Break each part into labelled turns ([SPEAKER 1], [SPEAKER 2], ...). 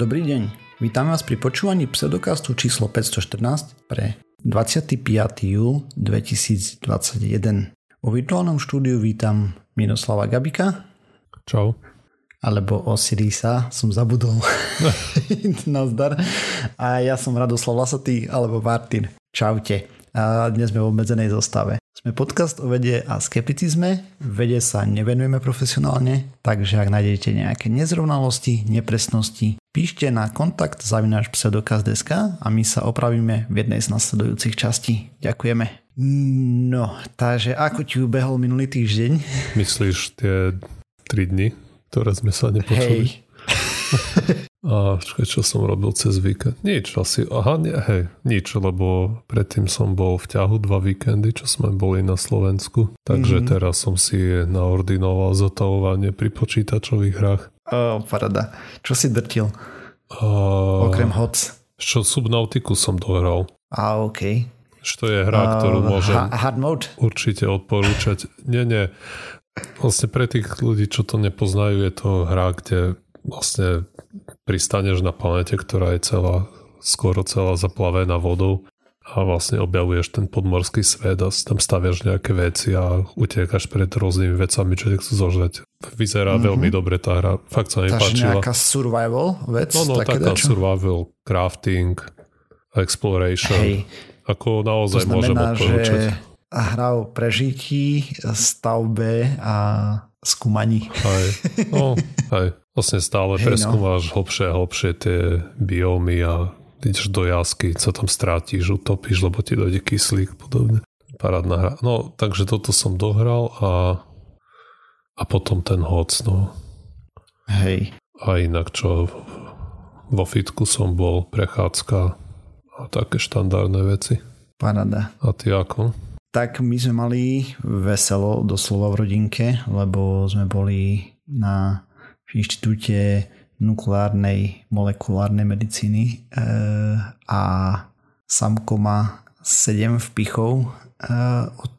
[SPEAKER 1] Dobrý deň, vítame vás pri počúvaní pseudokastu číslo 514 pre 25. júl 2021. O virtuálnom štúdiu vítam Miroslava Gabika.
[SPEAKER 2] Čau.
[SPEAKER 1] Alebo Osirisa, som zabudol. Nazdar. A ja som Radoslav Lasatý, alebo Martin. Čaute. A dnes sme v obmedzenej zostave. Sme podcast o vede a skepticizme. Vede sa nevenujeme profesionálne, takže ak nájdete nejaké nezrovnalosti, nepresnosti, píšte na kontakt zavináš pseudokaz.sk a my sa opravíme v jednej z nasledujúcich častí. Ďakujeme. No, takže ako ti ubehol minulý týždeň?
[SPEAKER 2] Myslíš tie 3 dni, ktoré sme sa nepočuli? Hej. A čakaj, čo som robil cez víkend? Nič asi. Aha, nie, hej, nič, lebo predtým som bol v ťahu dva víkendy, čo sme boli na Slovensku. Takže mm-hmm. teraz som si naordinoval zotavovanie pri počítačových hrách.
[SPEAKER 1] O, parada. Čo si drtil? A... Okrem HOC.
[SPEAKER 2] Čo Subnautiku som dohral.
[SPEAKER 1] A, OK.
[SPEAKER 2] Čo je hra, ktorú môžem
[SPEAKER 1] ha- hard mode?
[SPEAKER 2] určite odporúčať. Nie, nie. Vlastne pre tých ľudí, čo to nepoznajú, je to hra, kde vlastne pristaneš na planete, ktorá je celá, skoro celá zaplavená vodou a vlastne objavuješ ten podmorský svet a tam staviaš nejaké veci a utiekaš pred rôznymi vecami, čo chcú zožrať. Vyzerá mm-hmm. veľmi dobre tá hra. Fakt sa mi Takže páčila.
[SPEAKER 1] nejaká survival vec?
[SPEAKER 2] No, no taká dačo? survival, crafting, exploration. Hej. Ako naozaj to znamená, môžem odporúčať. Že
[SPEAKER 1] hra o prežití, stavbe a skúmaní.
[SPEAKER 2] Hej. No, hej. Vlastne stále hey, preskúmaš no. hlbšie a hlbšie tie biómy a ideš do jasky, sa tam strátiš, utopíš, lebo ti dojde kyslík podobne. Parádna hra. No, takže toto som dohral a, a potom ten hoc, no.
[SPEAKER 1] Hej.
[SPEAKER 2] A inak čo, vo fitku som bol, prechádzka a také štandardné veci.
[SPEAKER 1] Paráda.
[SPEAKER 2] A ty ako?
[SPEAKER 1] Tak my sme mali veselo doslova v rodinke, lebo sme boli na v inštitúte nukleárnej molekulárnej medicíny e, a Samko má 7 vpichov e, od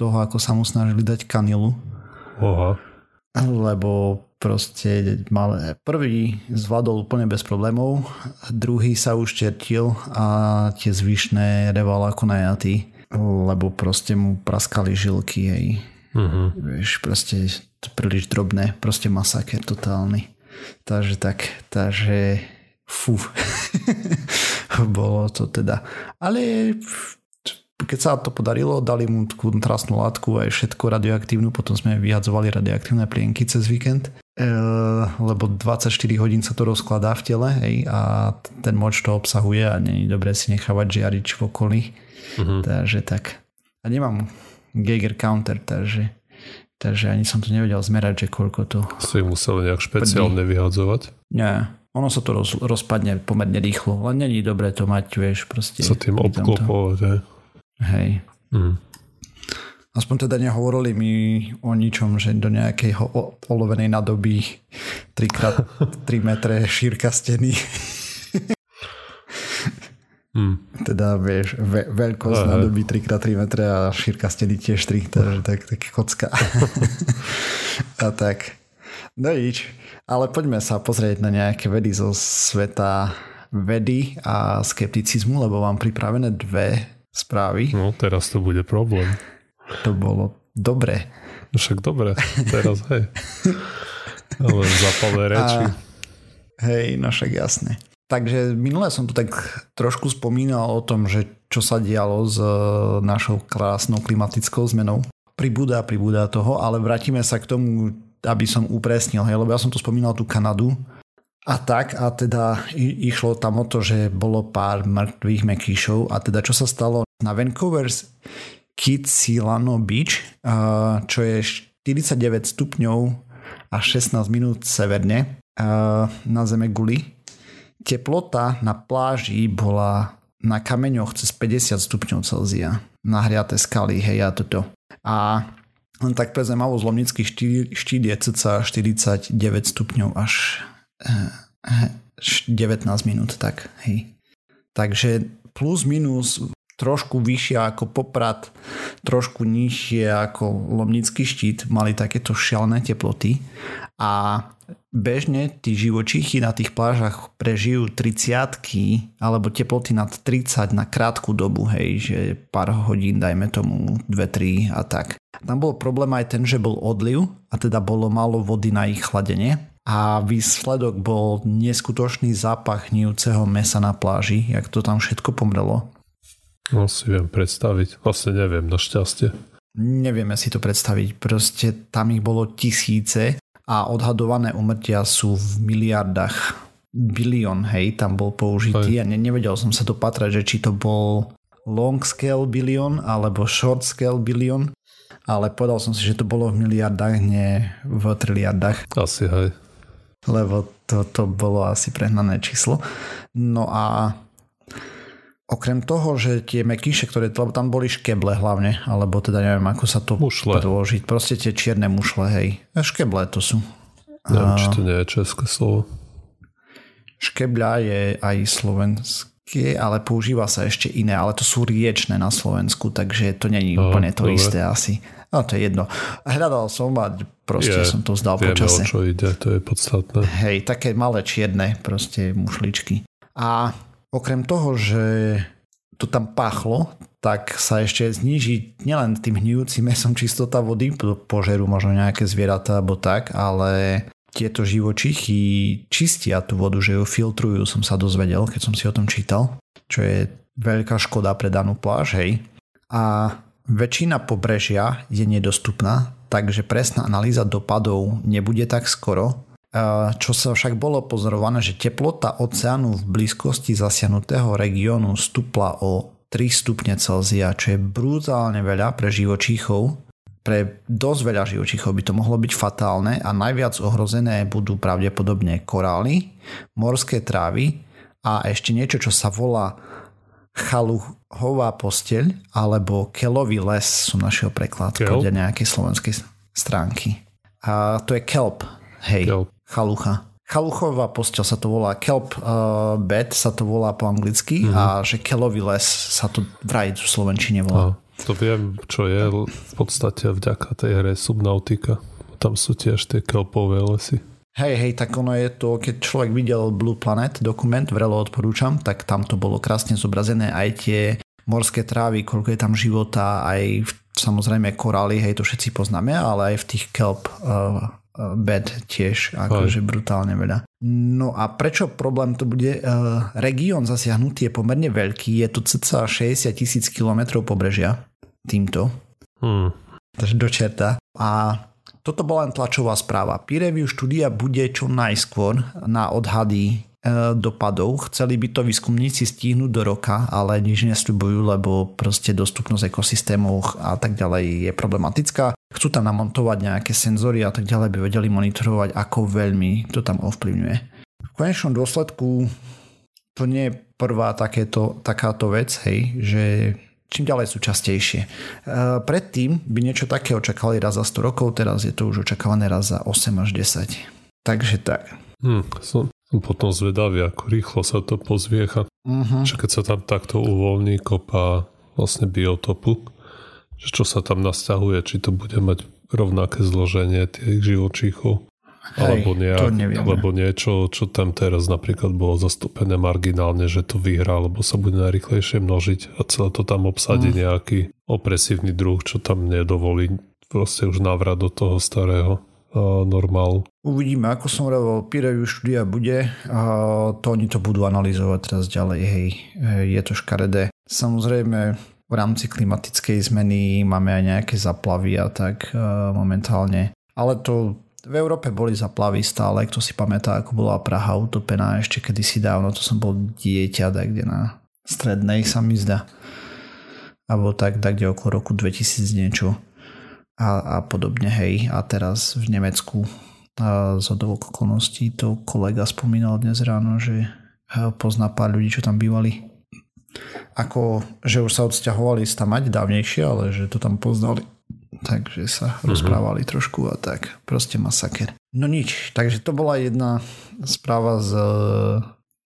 [SPEAKER 1] toho, ako sa mu snažili dať kanilu.
[SPEAKER 2] Oha.
[SPEAKER 1] Lebo proste mal, prvý zvládol úplne bez problémov, druhý sa už čertil a tie zvyšné reval ako najatý, lebo proste mu praskali žilky jej. Uh-huh. Vieš, proste príliš drobné, proste masaker totálny. Takže tak, takže fú. Bolo to teda. Ale keď sa to podarilo, dali mu kontrastnú látku aj všetko radioaktívnu, potom sme vyhadzovali radioaktívne plienky cez víkend, e, lebo 24 hodín sa to rozkladá v tele hej, a ten moč to obsahuje a není dobre si nechávať žiarič v okolí. Uh-huh. Takže tak. A nemám Geiger counter, takže Takže ani som to nevedel zmerať, že koľko to...
[SPEAKER 2] Si musel nejak špeciálne prdí. vyhadzovať?
[SPEAKER 1] Nie, ono sa to roz, rozpadne pomerne rýchlo, len není dobré to mať, vieš, proste...
[SPEAKER 2] Sa tým obklopovať, hej.
[SPEAKER 1] Hej. Mm. Aspoň teda nehovorili mi o ničom, že do nejakého olovenej nadoby 3x3 metre šírka steny Hmm. Teda vieš, ve, veľkosť na doby 3x3 metre a šírka steny tiež 3, takže tak, tak kocka. a tak. No nič. Ale poďme sa pozrieť na nejaké vedy zo sveta vedy a skepticizmu, lebo mám pripravené dve správy.
[SPEAKER 2] No teraz to bude problém.
[SPEAKER 1] To bolo dobre.
[SPEAKER 2] Však dobre, teraz hej. Ale zapalé reči. A,
[SPEAKER 1] hej, no však jasné. Takže minule som tu tak trošku spomínal o tom, že čo sa dialo s e, našou krásnou klimatickou zmenou. Pribúda, pribúda toho, ale vrátime sa k tomu, aby som upresnil, hej, lebo ja som tu spomínal tú Kanadu. A tak, a teda išlo tam o to, že bolo pár mŕtvych mekíšov a teda čo sa stalo? Na Vancouver's Kitsilano Beach, čo je 49 stupňov a 16 minút severne na zeme Guli teplota na pláži bola na kameňoch cez 50 stupňov Celzia. Nahriaté skaly, hej a toto. A len tak pre zaujímavosť lomnický štít, je cca 49 stupňov až 19 eh, minút, tak hej. Takže plus minus trošku vyššia ako Poprad, trošku nižšie ako Lomnický štít, mali takéto šialené teploty a bežne tí živočíchy na tých plážach prežijú 30 alebo teploty nad 30 na krátku dobu, hej, že pár hodín, dajme tomu 2-3 a tak. Tam bol problém aj ten, že bol odliv a teda bolo málo vody na ich chladenie a výsledok bol neskutočný zápach hnijúceho mesa na pláži, jak to tam všetko pomrelo.
[SPEAKER 2] No si viem predstaviť, vlastne neviem, našťastie.
[SPEAKER 1] Nevieme si to predstaviť, proste tam ich bolo tisíce a odhadované umrtia sú v miliardách. Bilión, hej, tam bol použitý a ne, nevedel som sa dopatrať, že či to bol long scale bilión alebo short scale bilión, ale povedal som si, že to bolo v miliardách, nie v triliardách.
[SPEAKER 2] Asi hej.
[SPEAKER 1] Lebo to, to bolo asi prehnané číslo. No a Okrem toho, že tie mekíše, ktoré lebo tam boli škeble hlavne, alebo teda neviem, ako sa to
[SPEAKER 2] mušle.
[SPEAKER 1] predložiť. Proste tie čierne mušle, hej. Škeble to sú.
[SPEAKER 2] Neviem, či to nie je české slovo.
[SPEAKER 1] Škebľa je aj slovenské, ale používa sa ešte iné, ale to sú riečne na Slovensku, takže to není no, úplne to dobre. isté asi. No to je jedno. Hľadal som a proste je, som to vzdal
[SPEAKER 2] vieme,
[SPEAKER 1] počase.
[SPEAKER 2] o čo ide, to je podstatné.
[SPEAKER 1] Hej, také malé čierne proste mušličky. A Okrem toho, že to tam pachlo, tak sa ešte zníži nielen tým hnijúcim mesom čistota vody, požerú možno nejaké zvieratá alebo tak, ale tieto živočichy čistia tú vodu, že ju filtrujú, som sa dozvedel, keď som si o tom čítal, čo je veľká škoda pre danú pláž, hej. A väčšina pobrežia je nedostupná, takže presná analýza dopadov nebude tak skoro, čo sa však bolo pozorované, že teplota oceánu v blízkosti zasiahnutého regiónu stupla o 3 stupne Celzia, čo je brutálne veľa pre živočíchov. Pre dosť veľa živočíchov by to mohlo byť fatálne a najviac ohrozené budú pravdepodobne korály, morské trávy a ešte niečo, čo sa volá chaluhová posteľ alebo kelový les sú našiel preklad podľa nejakej slovenskej stránky. A to je kelp, hej. Kelp chalucha. Chaluchová postel sa to volá, kelp uh, bed sa to volá po anglicky mm-hmm. a že kelový les sa to vraj v Slovenčine volá.
[SPEAKER 2] A, to viem, čo je v podstate vďaka tej hre Subnautica. Tam sú tiež tie kelpové lesy.
[SPEAKER 1] Hej, hej, tak ono je to, keď človek videl Blue Planet dokument, vrelo odporúčam, tak tam to bolo krásne zobrazené aj tie morské trávy, koľko je tam života, aj v, samozrejme korály, hej, to všetci poznáme, ale aj v tých kelp uh, bed tiež, akože brutálne veľa. No a prečo problém to bude? Uh, región zasiahnutý je pomerne veľký, je to cca 60 tisíc kilometrov pobrežia týmto. Hmm. Takže do čerta. A toto bola len tlačová správa. Peer review štúdia bude čo najskôr na odhady E, dopadov. Chceli by to výskumníci stihnúť do roka, ale nič nesľubujú, lebo proste dostupnosť ekosystémov a tak ďalej je problematická. Chcú tam namontovať nejaké senzory a tak ďalej, by vedeli monitorovať, ako veľmi to tam ovplyvňuje. V konečnom dôsledku to nie je prvá takéto, takáto vec, hej, že čím ďalej sú častejšie. E, predtým by niečo také očakali raz za 100 rokov, teraz je to už očakávané raz za 8 až 10. Takže tak.
[SPEAKER 2] Som, som potom zvedavý, ako rýchlo sa to pozviecha. Uh-huh. Že keď sa tam takto uvoľní kopa vlastne biotopu, že čo sa tam nasťahuje, či to bude mať rovnaké zloženie tých živočíchov. Hej, alebo, nejak, alebo niečo, čo tam teraz napríklad bolo zastúpené marginálne, že to vyhrá, alebo sa bude najrychlejšie množiť a celé to tam obsadí mm. nejaký opresívny druh, čo tam nedovolí proste už návrat do toho starého normálu.
[SPEAKER 1] Uvidíme, ako som hovoril, review štúdia bude to oni to budú analyzovať teraz ďalej, hej, je to škaredé. Samozrejme, v rámci klimatickej zmeny máme aj nejaké zaplavy a tak momentálne, ale to v Európe boli zaplavy stále, kto si pamätá, ako bola Praha utopená ešte kedysi dávno, to som bol dieťa, tak kde na strednej sa mi zdá. Alebo tak, tak kde okolo roku 2000 niečo a, a podobne, hej. A teraz v Nemecku z hodovok okolností to kolega spomínal dnes ráno, že pozná pár ľudí, čo tam bývali. Ako, že už sa odsťahovali tam mať dávnejšie, ale že to tam poznali. Takže sa mm-hmm. rozprávali trošku a tak. Proste masaker. No nič, takže to bola jedna správa s e,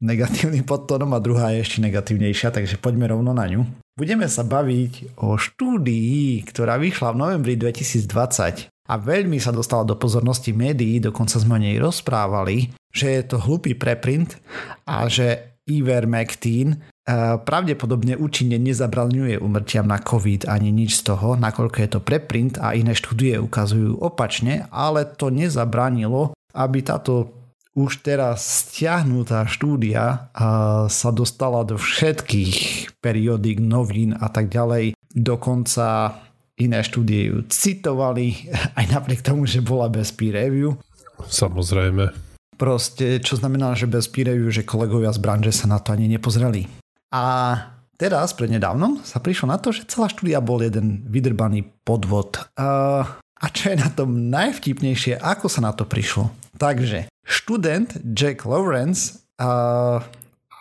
[SPEAKER 1] negatívnym podtónom a druhá je ešte negatívnejšia, takže poďme rovno na ňu. Budeme sa baviť o štúdii, ktorá vyšla v novembri 2020 a veľmi sa dostala do pozornosti médií, dokonca sme o nej rozprávali, že je to hlupý preprint a že Ivermectin eh, pravdepodobne účinne nezabraňuje umrtiam na COVID ani nič z toho, nakoľko je to preprint a iné štúdie ukazujú opačne, ale to nezabránilo, aby táto už teraz stiahnutá štúdia sa dostala do všetkých periódik, novín a tak ďalej. Dokonca iné štúdie ju citovali, aj napriek tomu, že bola bez peer review.
[SPEAKER 2] Samozrejme.
[SPEAKER 1] Proste, čo znamená, že bez peer review, že kolegovia z branže sa na to ani nepozreli. A teraz, prednedávnom, sa prišlo na to, že celá štúdia bol jeden vydrbaný podvod. A, a čo je na tom najvtipnejšie, ako sa na to prišlo? Takže, študent Jack Lawrence uh,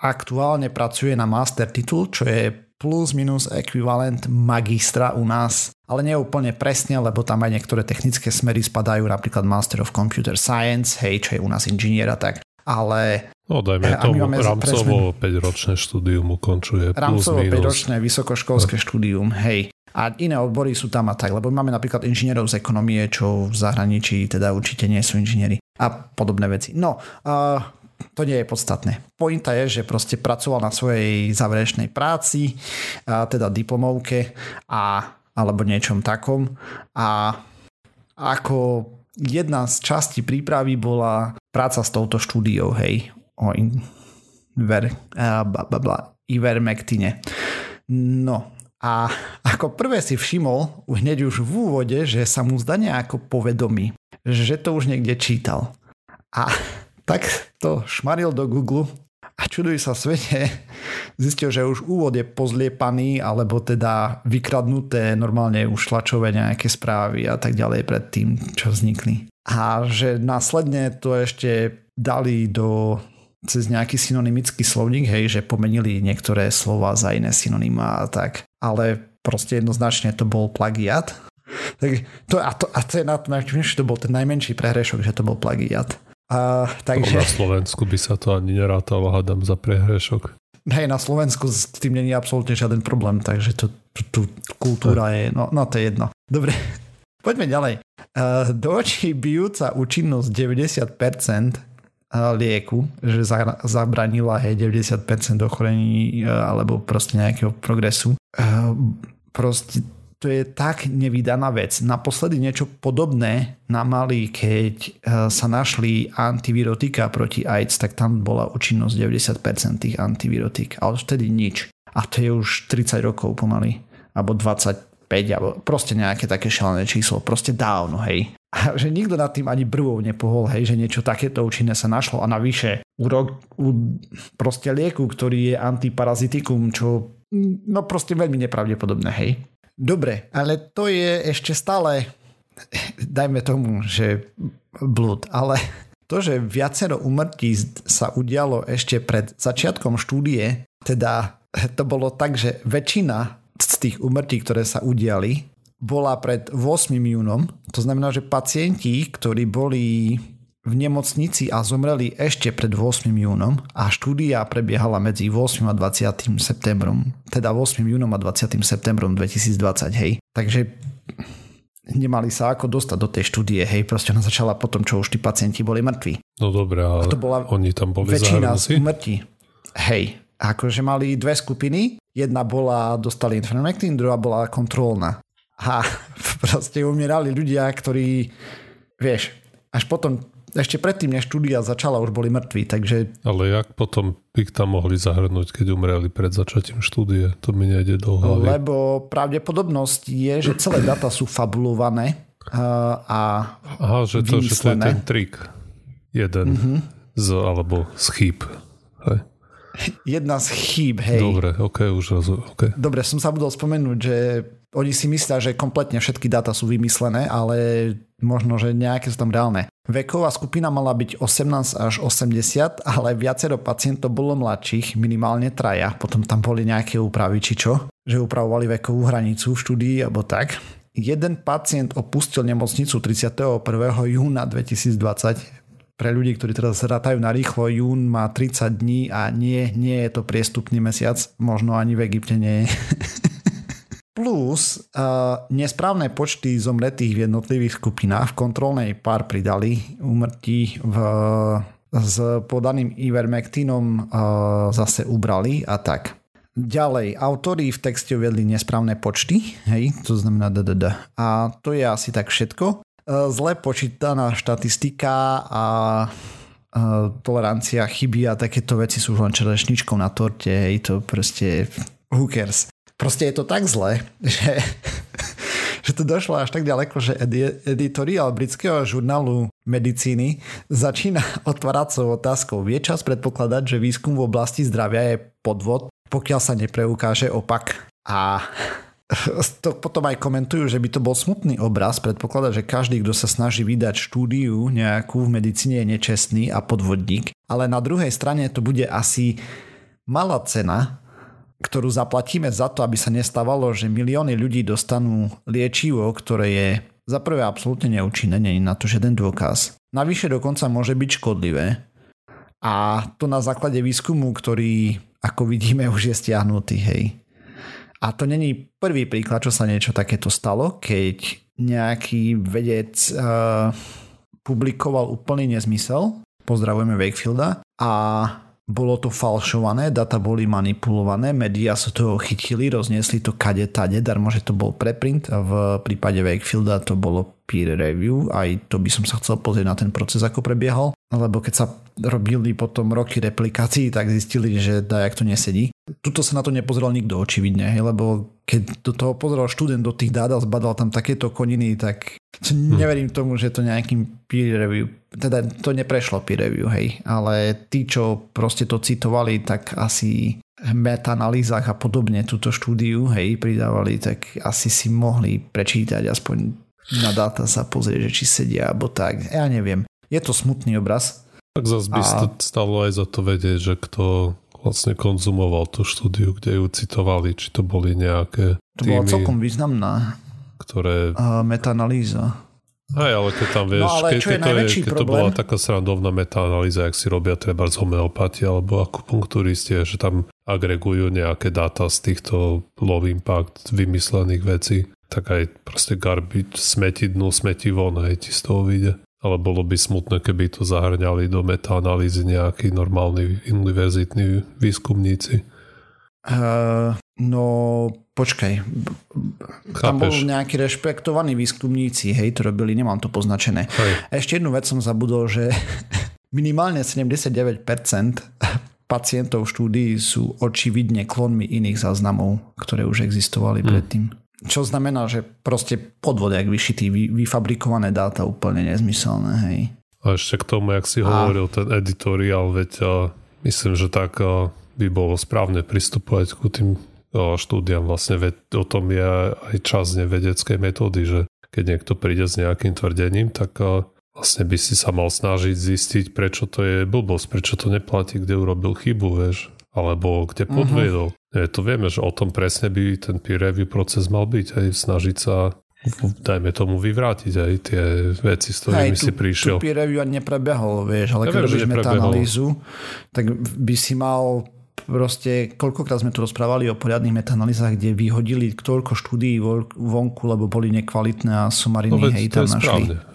[SPEAKER 1] aktuálne pracuje na master titul, čo je plus minus ekvivalent magistra u nás, ale nie úplne presne, lebo tam aj niektoré technické smery spadajú, napríklad Master of Computer Science, hej, čo je u nás inžiniera, tak ale...
[SPEAKER 2] No dajme tomu, rámcovo 5-ročné štúdium ukončuje.
[SPEAKER 1] Rámcovo 5-ročné vysokoškolské no. štúdium, hej a iné odbory sú tam a tak, lebo máme napríklad inžinierov z ekonomie, čo v zahraničí teda určite nie sú inžinieri a podobné veci. No, uh, to nie je podstatné. Pointa je, že proste pracoval na svojej záverečnej práci, a teda diplomovke a, alebo niečom takom a ako jedna z častí prípravy bola práca s touto štúdiou, hej, o in, ver, uh, bla, bla, bla, Ivermectine. No, a ako prvé si všimol hneď už v úvode, že sa mu zdá nejako povedomí, že to už niekde čítal. A tak to šmaril do Google a čuduj sa svete, zistil, že už úvod je pozliepaný alebo teda vykradnuté normálne už tlačové nejaké správy a tak ďalej pred tým, čo vznikli. A že následne to ešte dali do cez nejaký synonymický slovník, hej, že pomenili niektoré slova za iné synonyma a tak. Ale proste jednoznačne to bol plagiat. Tak to, a, to, a to je na najvtipnejšie, to bol ten najmenší prehrešok, že to bol plagiat. A, takže...
[SPEAKER 2] Na Slovensku by sa to ani nerátalo, hádam, za prehrešok.
[SPEAKER 1] Hej, na Slovensku s tým není absolútne žiaden problém, takže to, tu kultúra je, no, no to je jedno. Dobre, poďme ďalej. Uh, do očí bijúca účinnosť 90% lieku, že zabranila hej 90% ochorení e, alebo proste nejakého progresu. E, proste to je tak nevydaná vec. Naposledy niečo podobné nám mali, keď e, sa našli antivirotika proti AIDS, tak tam bola účinnosť 90% tých antivirotik. A odtedy nič. A to je už 30 rokov pomaly. Alebo 20, 5 alebo proste nejaké také šalené číslo, proste dávno, hej. Že nikto nad tým ani brvou nepohol, hej, že niečo takéto účinné sa našlo a navyše u, ro- u proste lieku, ktorý je antiparazitikum, čo no proste veľmi nepravdepodobné, hej. Dobre, ale to je ešte stále, dajme tomu, že blúd, ale to, že viacero umrtí sa udialo ešte pred začiatkom štúdie, teda to bolo tak, že väčšina z tých umrtí, ktoré sa udiali, bola pred 8 júnom. To znamená, že pacienti, ktorí boli v nemocnici a zomreli ešte pred 8 júnom a štúdia prebiehala medzi 8 a 20. septembrom, teda 8 júnom a 20. septembrom 2020, hej. Takže nemali sa ako dostať do tej štúdie, hej, proste ona začala potom, čo už tí pacienti boli mŕtvi.
[SPEAKER 2] No dobré, ale a to bola oni tam boli
[SPEAKER 1] väčšina z umrtí. Hej, akože mali dve skupiny, Jedna bola, dostali Infermectin, druhá bola kontrolná. A proste umierali ľudia, ktorí, vieš, až potom, ešte predtým, než štúdia začala, už boli mŕtvi, takže...
[SPEAKER 2] Ale jak potom by tam mohli zahrnúť, keď umreli pred začatím štúdie? To mi nejde do hlavy.
[SPEAKER 1] Lebo pravdepodobnosť je, že celé data sú fabulované a
[SPEAKER 2] Aha, že to, že to je ten trik. Jeden mm-hmm. z, alebo z chýb. Hej
[SPEAKER 1] jedna z chýb, hej.
[SPEAKER 2] Dobre, ok, už okay.
[SPEAKER 1] Dobre, som sa budol spomenúť, že oni si myslia, že kompletne všetky dáta sú vymyslené, ale možno, že nejaké sú tam reálne. Veková skupina mala byť 18 až 80, ale viacero pacientov bolo mladších, minimálne traja. Potom tam boli nejaké úpravy, či čo? Že upravovali vekovú hranicu v štúdii, alebo tak. Jeden pacient opustil nemocnicu 31. júna 2020 pre ľudí, ktorí teraz rátajú na rýchlo, jún má 30 dní a nie, nie je to priestupný mesiac, možno ani v Egypte nie je. Plus uh, nesprávne počty zomretých v jednotlivých skupinách v kontrolnej pár pridali umrtí v, s podaným ivermectinom uh, zase ubrali a tak. Ďalej, autori v texte uvedli nesprávne počty, hej, to znamená DDD. A to je asi tak všetko. Zle počítaná štatistika a tolerancia chyby a takéto veci sú len čerešničkou na torte, hej, to proste who cares. Proste je to tak zle, že, že to došlo až tak ďaleko, že editoriál britského žurnálu medicíny začína otvárať svojou otázkou. Vie čas predpokladať, že výskum v oblasti zdravia je podvod, pokiaľ sa nepreukáže opak. A to potom aj komentujú, že by to bol smutný obraz, predpokladať, že každý, kto sa snaží vydať štúdiu nejakú v medicíne je nečestný a podvodník. Ale na druhej strane to bude asi malá cena, ktorú zaplatíme za to, aby sa nestávalo, že milióny ľudí dostanú liečivo, ktoré je za prvé absolútne neúčinné, nie na to žiaden dôkaz. Navyše dokonca môže byť škodlivé. A to na základe výskumu, ktorý, ako vidíme, už je stiahnutý, hej. A to není prvý príklad, čo sa niečo takéto stalo, keď nejaký vedec uh, publikoval úplný nezmysel, pozdravujeme Wakefielda, a bolo to falšované, data boli manipulované, médiá sa toho chytili, rozniesli to kade tade, darmo, že to bol preprint. V prípade Wakefielda to bolo peer review, aj to by som sa chcel pozrieť na ten proces, ako prebiehal, lebo keď sa robili potom roky replikácií, tak zistili, že dajak to nesedí. Tuto sa na to nepozeral nikto očividne, lebo keď do toho pozeral študent do tých dát a zbadal tam takéto koniny, tak hm. neverím tomu, že to nejakým peer review, teda to neprešlo peer review, hej, ale tí, čo proste to citovali, tak asi meta-analýzach a podobne túto štúdiu, hej, pridávali, tak asi si mohli prečítať aspoň na dáta sa pozrieť, že či sedia alebo tak. Ja neviem. Je to smutný obraz.
[SPEAKER 2] Tak zase by a... stalo aj za to vedieť, že kto vlastne konzumoval tú štúdiu, kde ju citovali, či to boli nejaké
[SPEAKER 1] To týmy, bola celkom významná
[SPEAKER 2] ktoré...
[SPEAKER 1] Uh, metaanalýza.
[SPEAKER 2] Aj, ale keď tam vieš, no, keď, keď, to, je, keď to bola taká srandovná metaanalýza, jak si robia treba z homeopatie alebo akupunkturisti, že tam agregujú nejaké dáta z týchto low impact vymyslených vecí tak aj proste garbage, smeti dnu, smeti von, aj ti z toho vyjde. Ale bolo by smutné, keby to zahrňali do metaanalýzy nejakí normálni univerzitní výskumníci.
[SPEAKER 1] Uh, no počkaj, Chápeš. tam bol nejakí rešpektovaní výskumníci, hej, to robili, nemám to poznačené. Hej. Ešte jednu vec som zabudol, že minimálne 79% pacientov v štúdii sú očividne klonmi iných záznamov, ktoré už existovali hmm. predtým. Čo znamená, že proste podvod, jak vyšitý, vyfabrikované dáta úplne nezmyselné, hej.
[SPEAKER 2] A ešte k tomu, jak si a... hovoril, ten editoriál, veď a myslím, že tak a, by bolo správne pristupovať ku tým a, štúdiam. Vlastne veď, o tom je aj čas nevedeckej metódy, že keď niekto príde s nejakým tvrdením, tak a, vlastne by si sa mal snažiť zistiť, prečo to je blbosť, prečo to neplatí, kde urobil chybu, vieš alebo kde podviedol. Uh-huh. Je, to vieme, že o tom presne by ten peer review proces mal byť, aj snažiť sa dajme tomu vyvrátiť aj tie veci, s ktorými si prišiel.
[SPEAKER 1] Tu peer review ani neprebehol, vieš, ale ja keď robíš metaanalýzu, tak by si mal proste, koľkokrát sme tu rozprávali o poriadnych metaanalýzach, kde vyhodili toľko štúdií vonku, lebo boli nekvalitné a sumariny no, hej, tam našli. Správne.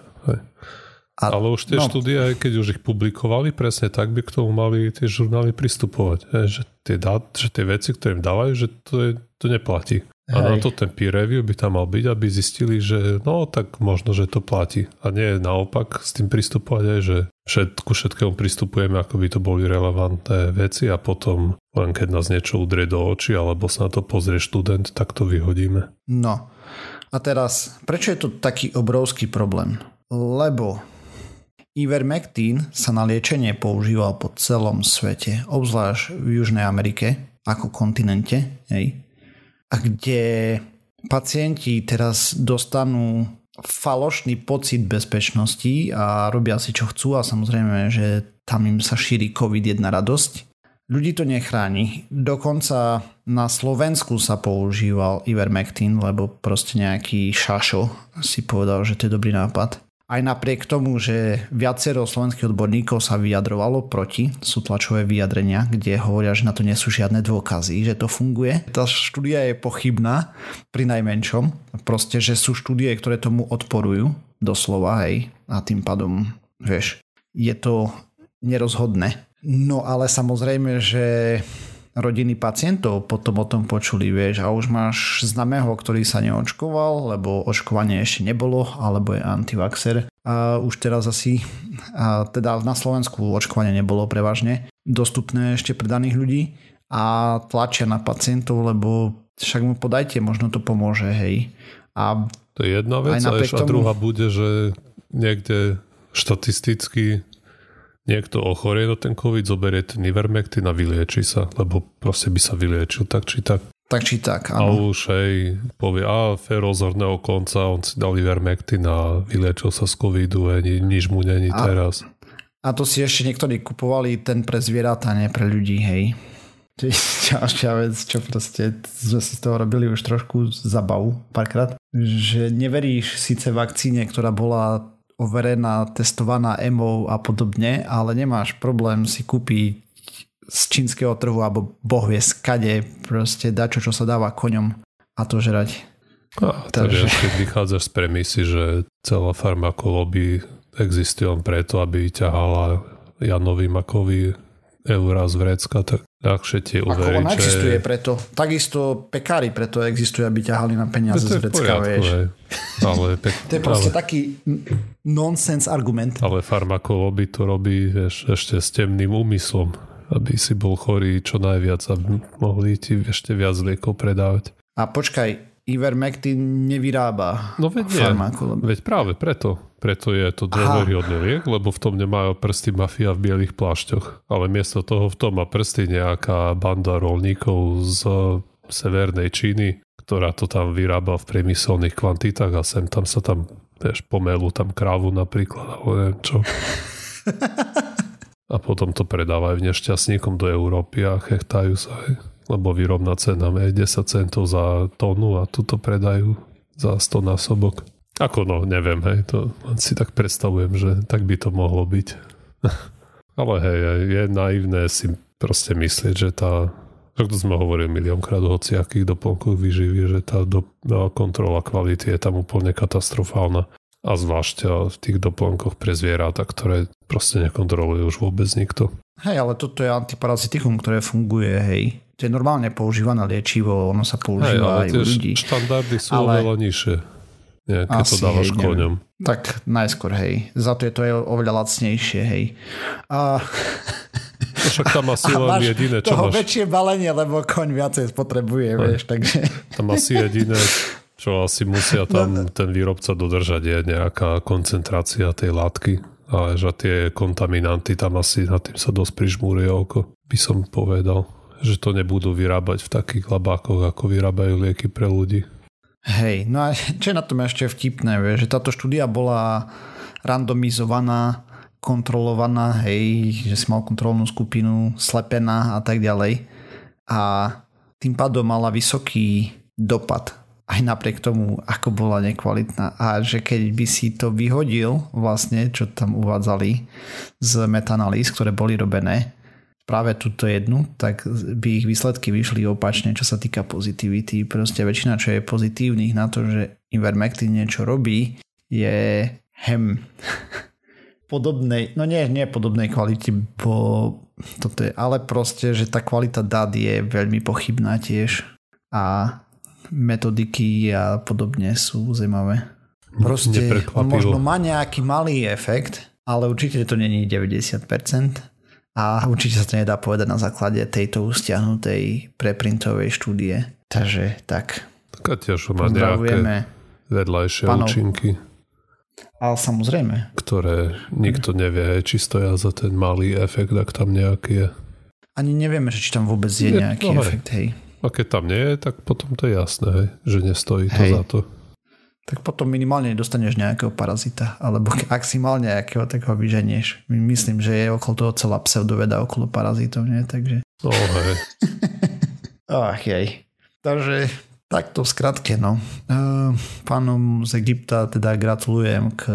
[SPEAKER 2] A, Ale už tie no, štúdie, aj keď už ich publikovali, presne tak by k tomu mali tie žurnály pristupovať. Je, že, tie dát, že tie veci, ktoré im dávajú, že to, je, to neplatí. Hej. A na to ten peer review by tam mal byť, aby zistili, že no tak možno, že to platí. A nie naopak s tým pristupovať aj, že všetku všetkému pristupujeme, ako by to boli relevantné veci a potom len keď nás niečo udrie do očí alebo sa na to pozrie študent, tak to vyhodíme.
[SPEAKER 1] No a teraz, prečo je to taký obrovský problém? Lebo Ivermectin sa na liečenie používal po celom svete, obzvlášť v Južnej Amerike ako kontinente, hej, a kde pacienti teraz dostanú falošný pocit bezpečnosti a robia si čo chcú a samozrejme, že tam im sa šíri COVID jedna radosť. Ľudí to nechráni. Dokonca na Slovensku sa používal Ivermectin, lebo proste nejaký šašo si povedal, že to je dobrý nápad aj napriek tomu, že viacero slovenských odborníkov sa vyjadrovalo proti, sú tlačové vyjadrenia, kde hovoria, že na to nie sú žiadne dôkazy, že to funguje. Tá štúdia je pochybná pri najmenšom. Proste, že sú štúdie, ktoré tomu odporujú, doslova, hej, a tým pádom, vieš, je to nerozhodné. No ale samozrejme, že rodiny pacientov potom o tom počuli, vieš, a už máš známeho, ktorý sa neočkoval, lebo očkovanie ešte nebolo, alebo je antivaxer. A už teraz asi, a teda na Slovensku očkovanie nebolo prevažne dostupné ešte pre daných ľudí a tlačia na pacientov, lebo však mu podajte, možno to pomôže, hej. A
[SPEAKER 2] to je jedna vec a, a druhá bude, že niekde štatisticky niekto ochorie na ten COVID, zoberie ten Ivermectin a vylieči sa, lebo proste by sa vyliečil tak či tak.
[SPEAKER 1] Tak či tak, áno.
[SPEAKER 2] A už hej, povie, a fér rozhodného konca, on si dal Ivermectin a vyliečil sa z covidu, hej, nič mu není a, teraz.
[SPEAKER 1] A to si ešte niektorí kupovali ten pre zvieratá, nie pre ľudí, hej. To je ďalšia vec, čo proste sme si z toho robili už trošku zabavu párkrát. Že neveríš síce vakcíne, ktorá bola overená, testovaná EMO a podobne, ale nemáš problém si kúpiť z čínskeho trhu alebo boh vie skade proste dačo, čo sa dáva koňom a to žrať.
[SPEAKER 2] A Takže... keď vychádzaš z premisy, že celá farmakolóby existuje len preto, aby ťahala Janovi Makovi eurá z vrecka, tak ľahšie ti uveriť,
[SPEAKER 1] Ako existuje že... preto. Takisto pekári preto existujú, aby ťahali na peniaze z vrecka, vieš. Ale pek... to je proste ale... taký nonsense argument.
[SPEAKER 2] Ale farmakoloby to robí vieš, ešte s temným úmyslom, aby si bol chorý čo najviac, aby mohli ti ešte viac liekov predávať.
[SPEAKER 1] A počkaj, Ivermectin nevyrába
[SPEAKER 2] no veď farmakolóby. Veď práve preto. Preto je to dôveryhodný liek, lebo v tom nemajú prsty mafia v bielých plášťoch. Ale miesto toho v tom má prsty nejaká banda rolníkov z severnej Číny, ktorá to tam vyrába v priemyselných kvantitách a sem tam sa tam vieš, pomelú tam krávu napríklad, alebo neviem čo. A potom to predávajú nešťastníkom do Európy a chechtajú sa, hej. Lebo výrobná cena je 10 centov za tónu a tu to predajú za 100 násobok. Ako no, neviem, hej, to si tak predstavujem, že tak by to mohlo byť. Ale hej, je naivné si proste myslieť, že tá tak to sme hovorili miliónkrát o hociakých doplnkoch vyživy, že tá do, kontrola kvality je tam úplne katastrofálna. A zvlášť v tých doplnkoch pre zvieratá, ktoré proste nekontroluje už vôbec nikto.
[SPEAKER 1] Hej, ale toto je antiparazitikum, ktoré funguje, hej. To je normálne používané liečivo, ono sa používa hej, aj u ľudí.
[SPEAKER 2] štandardy sú ale... oveľa nižšie nie, keď Asi, to dávaš hej, koňom.
[SPEAKER 1] Tak najskôr, hej. Za to je to oveľa lacnejšie, hej. A...
[SPEAKER 2] To však tam asi len jediné, čo
[SPEAKER 1] toho
[SPEAKER 2] máš...
[SPEAKER 1] väčšie balenie, lebo koň viacej spotrebuje, hej. vieš, takže...
[SPEAKER 2] Tam asi jediné, čo asi musia tam no, no. ten výrobca dodržať, je nejaká koncentrácia tej látky. Ale že tie kontaminanty tam asi na tým sa dosť prižmúrie oko, by som povedal. Že to nebudú vyrábať v takých labákoch, ako vyrábajú lieky pre ľudí.
[SPEAKER 1] Hej, no a čo je na tom ešte vtipné, vie, že táto štúdia bola randomizovaná, kontrolovaná, hej, že si mal kontrolnú skupinu, slepená a tak ďalej. A tým pádom mala vysoký dopad aj napriek tomu, ako bola nekvalitná. A že keď by si to vyhodil vlastne, čo tam uvádzali z metanalýz, ktoré boli robené, práve túto jednu, tak by ich výsledky vyšli opačne, čo sa týka pozitivity. Proste väčšina, čo je pozitívnych na to, že Ivermectin niečo robí, je hem podobnej, no nie, nie podobnej kvality, bo toto je, ale proste, že tá kvalita dát je veľmi pochybná tiež a metodiky a podobne sú zaujímavé. Proste možno má nejaký malý efekt, ale určite to není 90%, a určite sa to nedá povedať na základe tejto stiahnutej preprintovej štúdie. Takže tak.
[SPEAKER 2] Tak tiež má nejaké vedľajšie panov. účinky.
[SPEAKER 1] Ale samozrejme.
[SPEAKER 2] Ktoré nikto nevie, či stoja za ten malý efekt, ak tam nejaký je.
[SPEAKER 1] Ani nevieme, či tam vôbec je, je nejaký no, efekt, hej.
[SPEAKER 2] A keď tam nie je, tak potom to je jasné, hej, že nestojí to hej. za to
[SPEAKER 1] tak potom minimálne dostaneš nejakého parazita. Alebo ak si mal nejakého, tak ho vyženieš. Myslím, že je okolo toho celá pseudoveda okolo parazitov, nie? Takže...
[SPEAKER 2] Oh, hej.
[SPEAKER 1] Ach, jej. Takže takto v skratke, no. Pánom z Egypta teda gratulujem k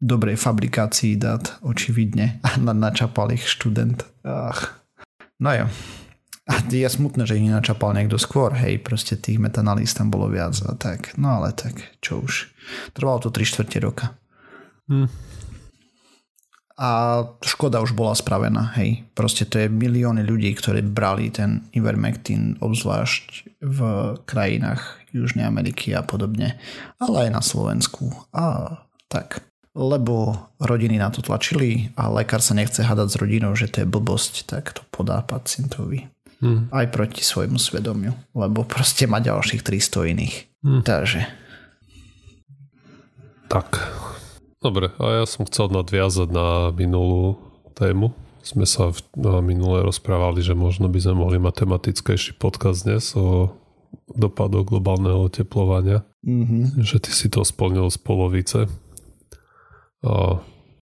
[SPEAKER 1] dobrej fabrikácii dát, očividne. A načapal ich študent. Ach. No jo. A je smutné, že ich nenačapal niekto skôr, hej, proste tých metanalíst tam bolo viac a tak. No ale tak, čo už. Trvalo to 3 čtvrte roka. Hm. A škoda už bola spravená, hej. Proste to je milióny ľudí, ktorí brali ten Ivermectin, obzvlášť v krajinách Južnej Ameriky a podobne, ale aj na Slovensku. A tak lebo rodiny na to tlačili a lekár sa nechce hadať s rodinou, že to je blbosť, tak to podá pacientovi. Hmm. Aj proti svojmu svedomiu, lebo proste má ďalších 300 iných. Hmm. Takže.
[SPEAKER 2] Tak. Dobre, a ja som chcel nadviazať na minulú tému. Sme sa v, na minulé rozprávali, že možno by sme mohli matematickejší podcast dnes o dopadoch globálneho oteplovania. Mm-hmm. Že ty si to splnil z polovice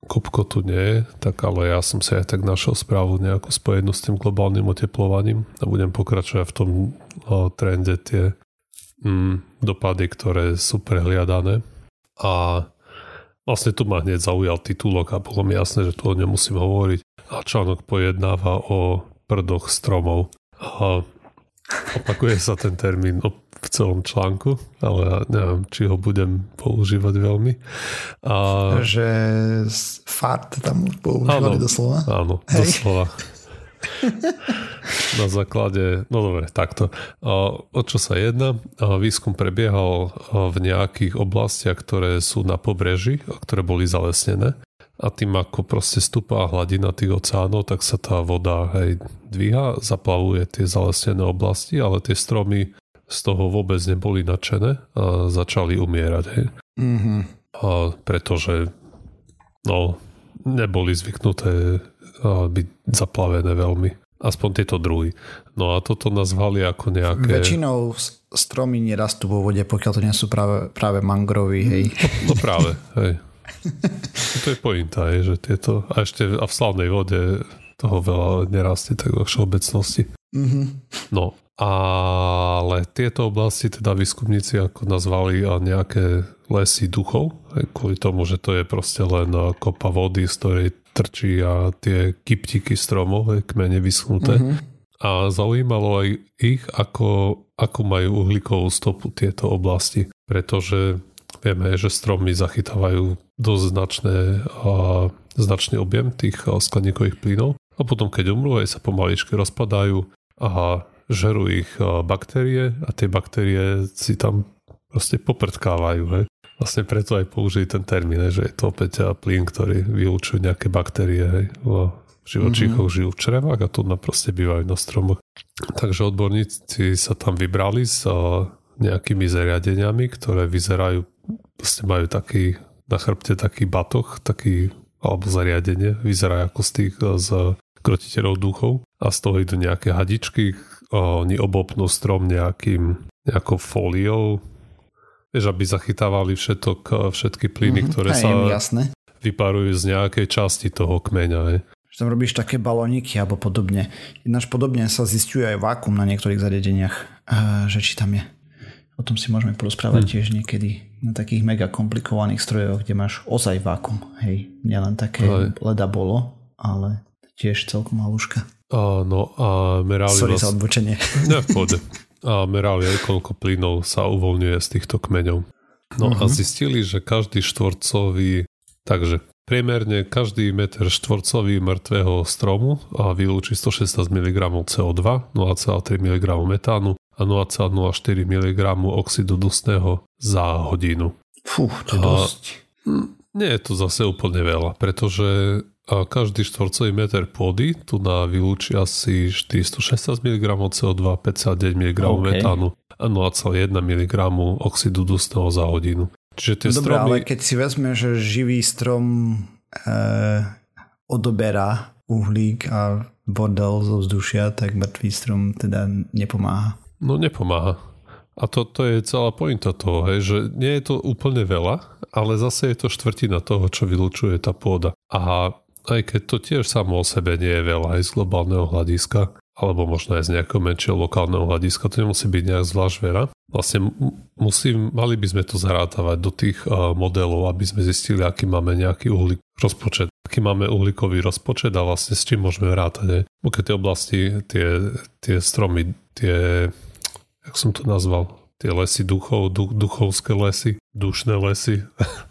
[SPEAKER 2] Kupko tu nie tak ale ja som si aj tak našiel správu nejakú spojenú s tým globálnym oteplovaním a budem pokračovať v tom o, trende tie mm, dopady, ktoré sú prehliadané. A vlastne tu ma hneď zaujal titulok a bolo mi jasné, že tu o nemusím hovoriť. A článok pojednáva o prdoch stromov. A opakuje sa ten termín v celom článku, ale neviem, či ho budem používať veľmi.
[SPEAKER 1] A... Že fart tam používali áno, doslova?
[SPEAKER 2] Áno, Hej. doslova. Na základe, no dobre, takto. O čo sa jedná? Výskum prebiehal v nejakých oblastiach, ktoré sú na pobreží, ktoré boli zalesnené. A tým, ako proste stúpa hladina tých oceánov, tak sa tá voda hej, dvíha, zaplavuje tie zalesnené oblasti, ale tie stromy z toho vôbec neboli nadšené a začali umierať. Hej. Mm-hmm. A pretože no, neboli zvyknuté byť zaplavené veľmi. Aspoň tieto druhy. No a toto nazvali ako nejaké...
[SPEAKER 1] Väčšinou stromy nerastú vo vode, pokiaľ to nie sú práve, práve mangrovy, hej.
[SPEAKER 2] No, no práve, hej. to je pointa, hej, že tieto... A ešte a v slavnej vode toho veľa nerastie tak vo všeobecnosti. Mm-hmm. No ale tieto oblasti teda výskumníci ako nazvali nejaké lesy duchov, kvôli tomu, že to je proste len kopa vody, z ktorej trčí a tie kyptiky stromov, kmene vyschnuté. Mm-hmm. A zaujímalo aj ich, ako, ako majú uhlíkovú stopu tieto oblasti, pretože vieme, že stromy zachytávajú dosť značné, a, značný objem tých skleníkových plynov a potom keď umrú, aj sa pomaličky rozpadajú a žerú ich baktérie a tie baktérie si tam proste poprtkávajú. Hej. Vlastne preto aj použili ten termín, že je to opäť plyn, ktorý vylúčuje nejaké baktérie. Hej. V živočíchoch mm-hmm. žijú v črevách a tu proste bývajú na stromoch. Takže odborníci sa tam vybrali s nejakými zariadeniami, ktoré vyzerajú, vlastne majú taký na chrbte taký batoh, taký alebo zariadenie, vyzerá ako z tých z krotiteľov duchov a z toho idú nejaké hadičky, oni obopnú strom nejakým, nejakou fóliou, vieš, aby zachytávali všetok, všetky plyny, mm-hmm, ktoré sa jasné. vyparujú z nejakej časti toho kmeňa. Je.
[SPEAKER 1] Že tam robíš také balóniky alebo podobne. Ináč podobne sa zistuje aj vákum na niektorých zariadeniach, že či tam je. O tom si môžeme porozprávať hmm. tiež niekedy na takých mega komplikovaných strojoch, kde máš ozaj vákum. Hej, nielen také aj. leda bolo, ale tiež celkom haluška.
[SPEAKER 2] Áno, a merali...
[SPEAKER 1] Sorry vás... za odbočenie.
[SPEAKER 2] Ne, v A merali aj koľko plynov sa uvoľňuje z týchto kmeňov. No uh-huh. a mhm. zistili, že každý štvorcový, takže priemerne každý meter štvorcový mŕtvého stromu a vylúči 116 mg CO2, 0,3 mg metánu a 0,04 mg oxidu dusného za hodinu.
[SPEAKER 1] Fú, to je dosť.
[SPEAKER 2] Nie je to zase úplne veľa, pretože a každý štvorcový meter pôdy tu na vylúči asi 416 mg CO2, 59 mg okay. metánu a 0,1 mg oxidu dusného za hodinu.
[SPEAKER 1] Čiže tie Dobre, stromy... ale keď si vezme, že živý strom e, odoberá uhlík a bordel zo vzdušia, tak mŕtvý strom teda nepomáha.
[SPEAKER 2] No nepomáha. A to, to je celá pointa toho, hej, že nie je to úplne veľa, ale zase je to štvrtina toho, čo vylúčuje tá pôda. A aj keď to tiež samo o sebe nie je veľa aj z globálneho hľadiska, alebo možno aj z nejakého menšieho lokálneho hľadiska, to nemusí byť nejak zvlášť veľa. Vlastne musím, mali by sme to zarátavať do tých uh, modelov, aby sme zistili, aký máme nejaký uhlík rozpočet, aký máme uhlíkový rozpočet a vlastne s čím môžeme rátať. Keď tie oblasti, tie, tie stromy, tie, jak som to nazval, tie lesy duchov, duch, duchovské lesy, dušné lesy,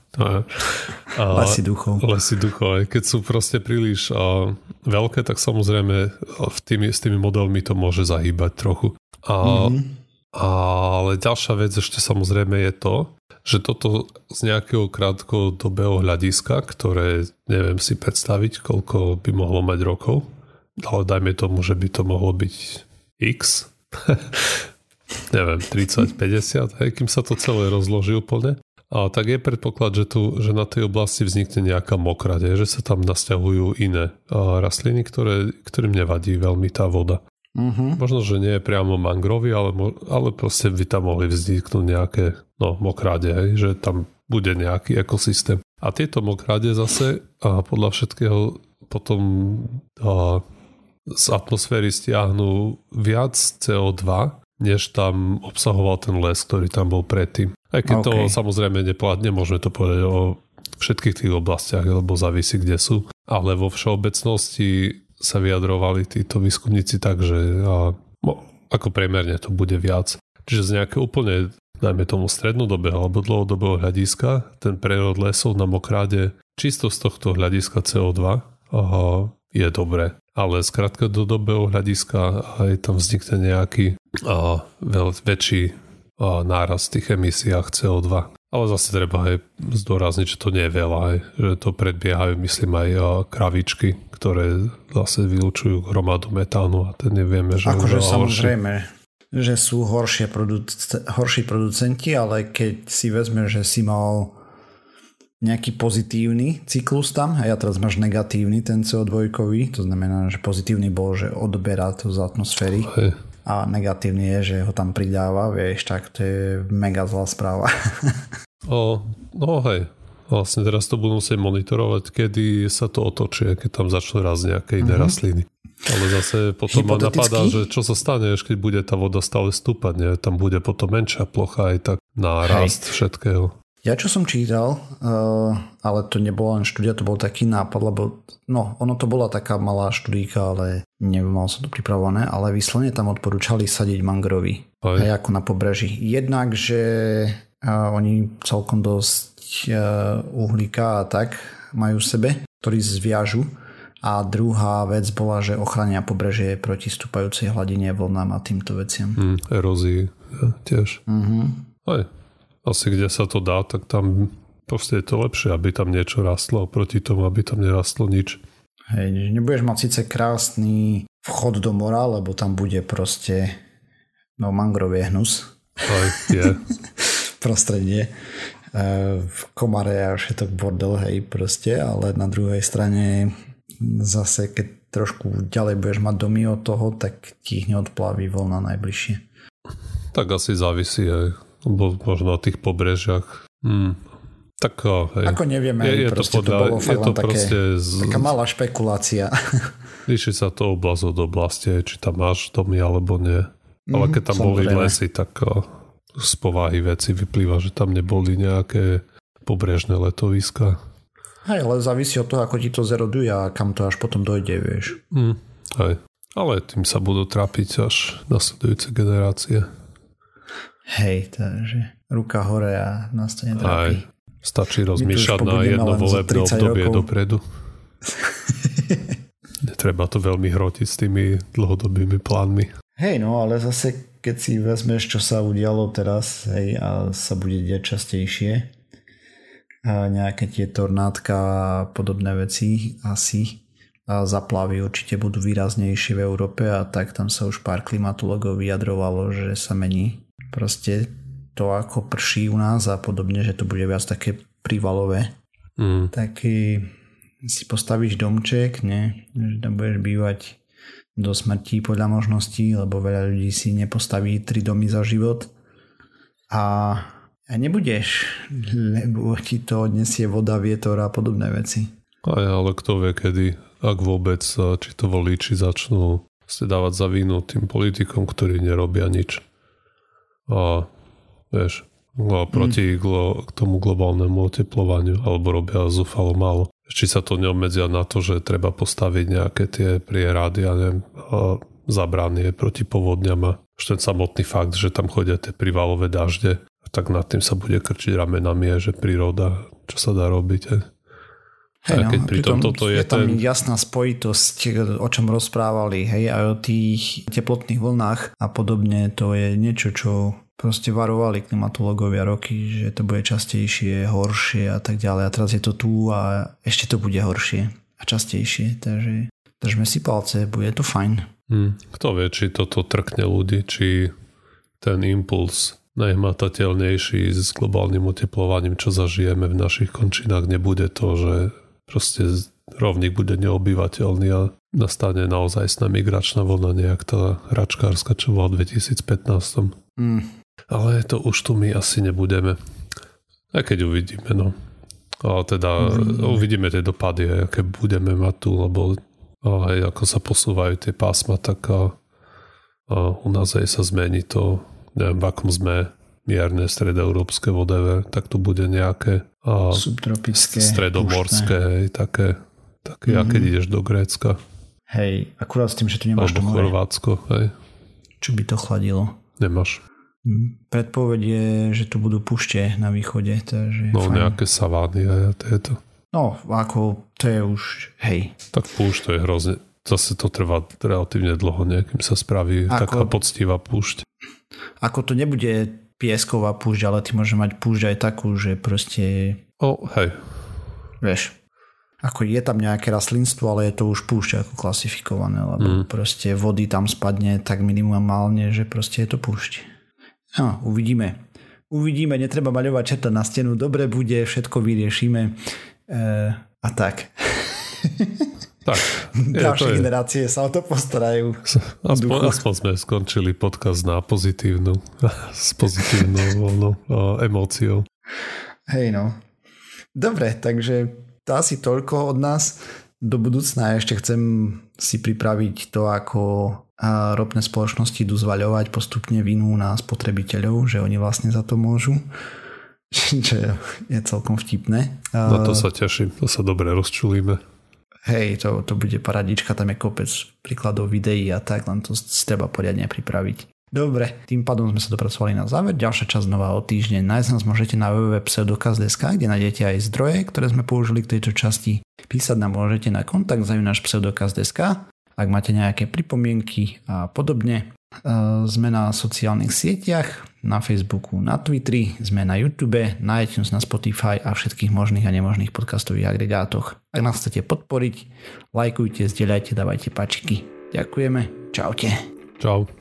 [SPEAKER 1] lesy duchov.
[SPEAKER 2] Lesy duchov. Keď sú proste príliš a, veľké, tak samozrejme v tými, s tými modelmi to môže zahýbať trochu. A, mm-hmm. Ale ďalšia vec ešte samozrejme je to, že toto z nejakého krátkodobého hľadiska, ktoré neviem si predstaviť, koľko by mohlo mať rokov, ale dajme tomu, že by to mohlo byť x, neviem, 30, 50, hej, kým sa to celé rozloží úplne, a tak je predpoklad, že, tu, že na tej oblasti vznikne nejaká mokrade, že sa tam nasťahujú iné rastliny, ktoré, ktorým nevadí veľmi tá voda. Mm-hmm. Možno, že nie je priamo mangrovy, ale, ale proste by tam mohli vzniknúť nejaké no, mokrade, hej, že tam bude nejaký ekosystém. A tieto mokrade zase a podľa všetkého potom a, z atmosféry stiahnu viac CO2, než tam obsahoval ten les, ktorý tam bol predtým. Aj keď okay. to samozrejme neplatne, môžeme to povedať o všetkých tých oblastiach, lebo závisí, kde sú. Ale vo všeobecnosti sa vyjadrovali títo výskumníci tak, že a, no, ako priemerne to bude viac. Čiže z nejaké úplne, dajme tomu strednodobého alebo dlhodobého hľadiska, ten prerod lesov na mokráde čisto z tohto hľadiska CO2 a, je dobré. Ale z krátkodobého hľadiska aj tam vznikne nejaký a, veľ, väčší náraz v tých emisiách CO2. Ale zase treba aj zdôrazniť, že to nie je veľa, aj, že to predbiehajú, myslím, aj kravičky, ktoré zase vylúčujú hromadu metánu a ten nevieme, že
[SPEAKER 1] akože samozrejme, horší. že sú horšie produc- horší producenti, ale keď si vezme, že si mal nejaký pozitívny cyklus tam a ja teraz máš negatívny ten CO2, to znamená, že pozitívny bol, že odberá to z atmosféry. Hej a negatívny je, že ho tam pridáva, vieš, tak to je mega zlá správa.
[SPEAKER 2] o, no hej, vlastne teraz to budú musieť monitorovať, kedy sa to otočí, keď tam začnú raz nejaké iné mm-hmm. rastliny. Ale zase potom ma napadá, že čo sa stane, keď bude tá voda stále stúpať, nie? tam bude potom menšia plocha aj tak na rast všetkého.
[SPEAKER 1] Ja čo som čítal, uh, ale to nebola len štúdia, to bol taký nápad, lebo no, ono to bola taká malá štúdíka, ale nemal som to pripravované, ale vyslovene tam odporúčali sadiť mangrovy. Aj. aj ako na pobreží. Jednak, že uh, oni celkom dosť uh, uhlíka a tak majú v sebe, ktorí zviažu. A druhá vec bola, že ochrania pobrežie proti stúpajúcej hladine vlnám a týmto veciam.
[SPEAKER 2] Mm, erózii ja, tiež. Mm-hmm. Aj, asi kde sa to dá, tak tam proste je to lepšie, aby tam niečo rastlo proti tomu, aby tam nerastlo nič.
[SPEAKER 1] Hej, nebudeš mať síce krásny vchod do mora, lebo tam bude proste no mangrovie hnus.
[SPEAKER 2] Aj, je.
[SPEAKER 1] Prostredie. E, v komare a všetok bordel, hej, proste, ale na druhej strane zase, keď trošku ďalej budeš mať domy od toho, tak ti ich neodplaví vlna najbližšie.
[SPEAKER 2] Tak asi závisí aj možno na tých pobrežiach. Hmm. Tak, hej.
[SPEAKER 1] Ako nevieme, je, je to, podľa, to bolo je to také, z, taká malá špekulácia.
[SPEAKER 2] Líši sa to oblasť od oblasti, či tam máš domy alebo nie. Ale mhm, keď tam boli lesy, tak z povahy veci vyplýva, že tam neboli nejaké pobrežné letoviska.
[SPEAKER 1] Hej, ale závisí od toho, ako ti to zeroduje a kam to až potom dojde, vieš.
[SPEAKER 2] Mm, hej. Ale tým sa budú trápiť až nasledujúce generácie.
[SPEAKER 1] Hej, takže ruka hore a nás to netrápi. Aj,
[SPEAKER 2] stačí rozmýšľať na jedno volebné obdobie rokov. dopredu. Netreba to veľmi hrotiť s tými dlhodobými plánmi.
[SPEAKER 1] Hej, no ale zase keď si vezmeš, čo sa udialo teraz hej, a sa bude diať častejšie a nejaké tie tornádka a podobné veci asi a zaplavy určite budú výraznejšie v Európe a tak tam sa už pár klimatologov vyjadrovalo, že sa mení proste to ako prší u nás a podobne, že to bude viac také prívalové. Mm. Taký si postavíš domček, ne? že tam budeš bývať do smrti podľa možností, lebo veľa ľudí si nepostaví tri domy za život a, a nebudeš, lebo ti to odnesie voda, vietor a podobné veci.
[SPEAKER 2] Aj, ale kto vie kedy, ak vôbec, či to voliči začnú ste dávať za vínu tým politikom, ktorí nerobia nič. A vieš, a proti mm. glo, k tomu globálnemu oteplovaniu, alebo robia zúfalo málo. Či sa to neobmedzia na to, že treba postaviť nejaké tie prierady a neviem, a zabranie proti povodňam a už ten samotný fakt, že tam chodia tie privalové dažde, tak nad tým sa bude krčiť ramenami, že príroda, čo sa dá robiť.
[SPEAKER 1] Hej, no, keď pritom toto je, je tam ten... jasná spojitosť, o čom rozprávali, hej, aj o tých teplotných vlnách a podobne, to je niečo, čo proste varovali klimatológovia roky, že to bude častejšie, horšie a tak ďalej. A teraz je to tu a ešte to bude horšie a častejšie, takže držme si palce, bude to fajn.
[SPEAKER 2] Hmm. Kto vie, či toto trkne ľudí, či ten impuls najhmatateľnejší s globálnym oteplovaním, čo zažijeme v našich končinách, nebude to, že proste rovník bude neobyvateľný a nastane naozaj sná migračná vlna, nejak tá račkárska, čo bola v 2015. Mm. Ale to už tu my asi nebudeme. Aj keď uvidíme, no. Ale teda mm. uvidíme tie dopady, aké budeme mať tu, lebo aj ako sa posúvajú tie pásma, tak a, a u nás aj sa zmení to, neviem, v akom sme mierne stredoeurópske whatever, tak tu bude nejaké a
[SPEAKER 1] subtropické,
[SPEAKER 2] stredomorské, hej, také, také mm-hmm. keď ideš do Grécka.
[SPEAKER 1] Hej, akurát s tým, že tu nemáš
[SPEAKER 2] Alebo Chorvátsko, hej.
[SPEAKER 1] Čo by to chladilo?
[SPEAKER 2] Nemáš.
[SPEAKER 1] Mm. Predpoveď je, že tu budú pušte na východe, takže
[SPEAKER 2] No fajn. nejaké savány a tieto.
[SPEAKER 1] No, ako to je už, hej.
[SPEAKER 2] Tak púšť to je hrozne, zase to trvá relatívne dlho, nejakým sa spraví ako, taká poctivá púšť.
[SPEAKER 1] Ako to nebude piesková púšť, ale ty môže mať púšť aj takú, že proste...
[SPEAKER 2] O, hej.
[SPEAKER 1] Vieš, ako je tam nejaké rastlinstvo, ale je to už púšť ako klasifikované, lebo mm. proste vody tam spadne tak minimálne, že proste je to púšť. No, uvidíme. Uvidíme, netreba maľovať čerta na stenu, dobre bude, všetko vyriešime e, a tak.
[SPEAKER 2] Tak.
[SPEAKER 1] Ďalšie generácie sa o to postarajú.
[SPEAKER 2] Aspoň, aspoň sme skončili podcast na pozitívnu, s pozitívnou voľnou emóciou.
[SPEAKER 1] Hej no. Dobre, takže to asi toľko od nás. Do budúcna ešte chcem si pripraviť to, ako ropné spoločnosti idú zvaľovať postupne vinu na spotrebiteľov, že oni vlastne za to môžu čo je celkom vtipné.
[SPEAKER 2] Na to sa teším, to sa dobre rozčulíme
[SPEAKER 1] hej, to, to bude paradička, tam je kopec príkladov videí a tak, len to si treba poriadne pripraviť. Dobre, tým pádom sme sa dopracovali na záver. Ďalšia časť znova o týždeň. Nájsť nás môžete na www.pseudokaz.sk, kde nájdete aj zdroje, ktoré sme použili k tejto časti. Písať nám môžete na kontakt zajunáš pseudokaz.sk, ak máte nejaké pripomienky a podobne. E, sme na sociálnych sieťach, na Facebooku, na Twitteri, sme na YouTube, na iTunes, na Spotify a všetkých možných a nemožných podcastových agregátoch. Ak nás chcete podporiť, lajkujte, zdieľajte, dávajte pačiky. Ďakujeme, čaute.
[SPEAKER 2] Čau.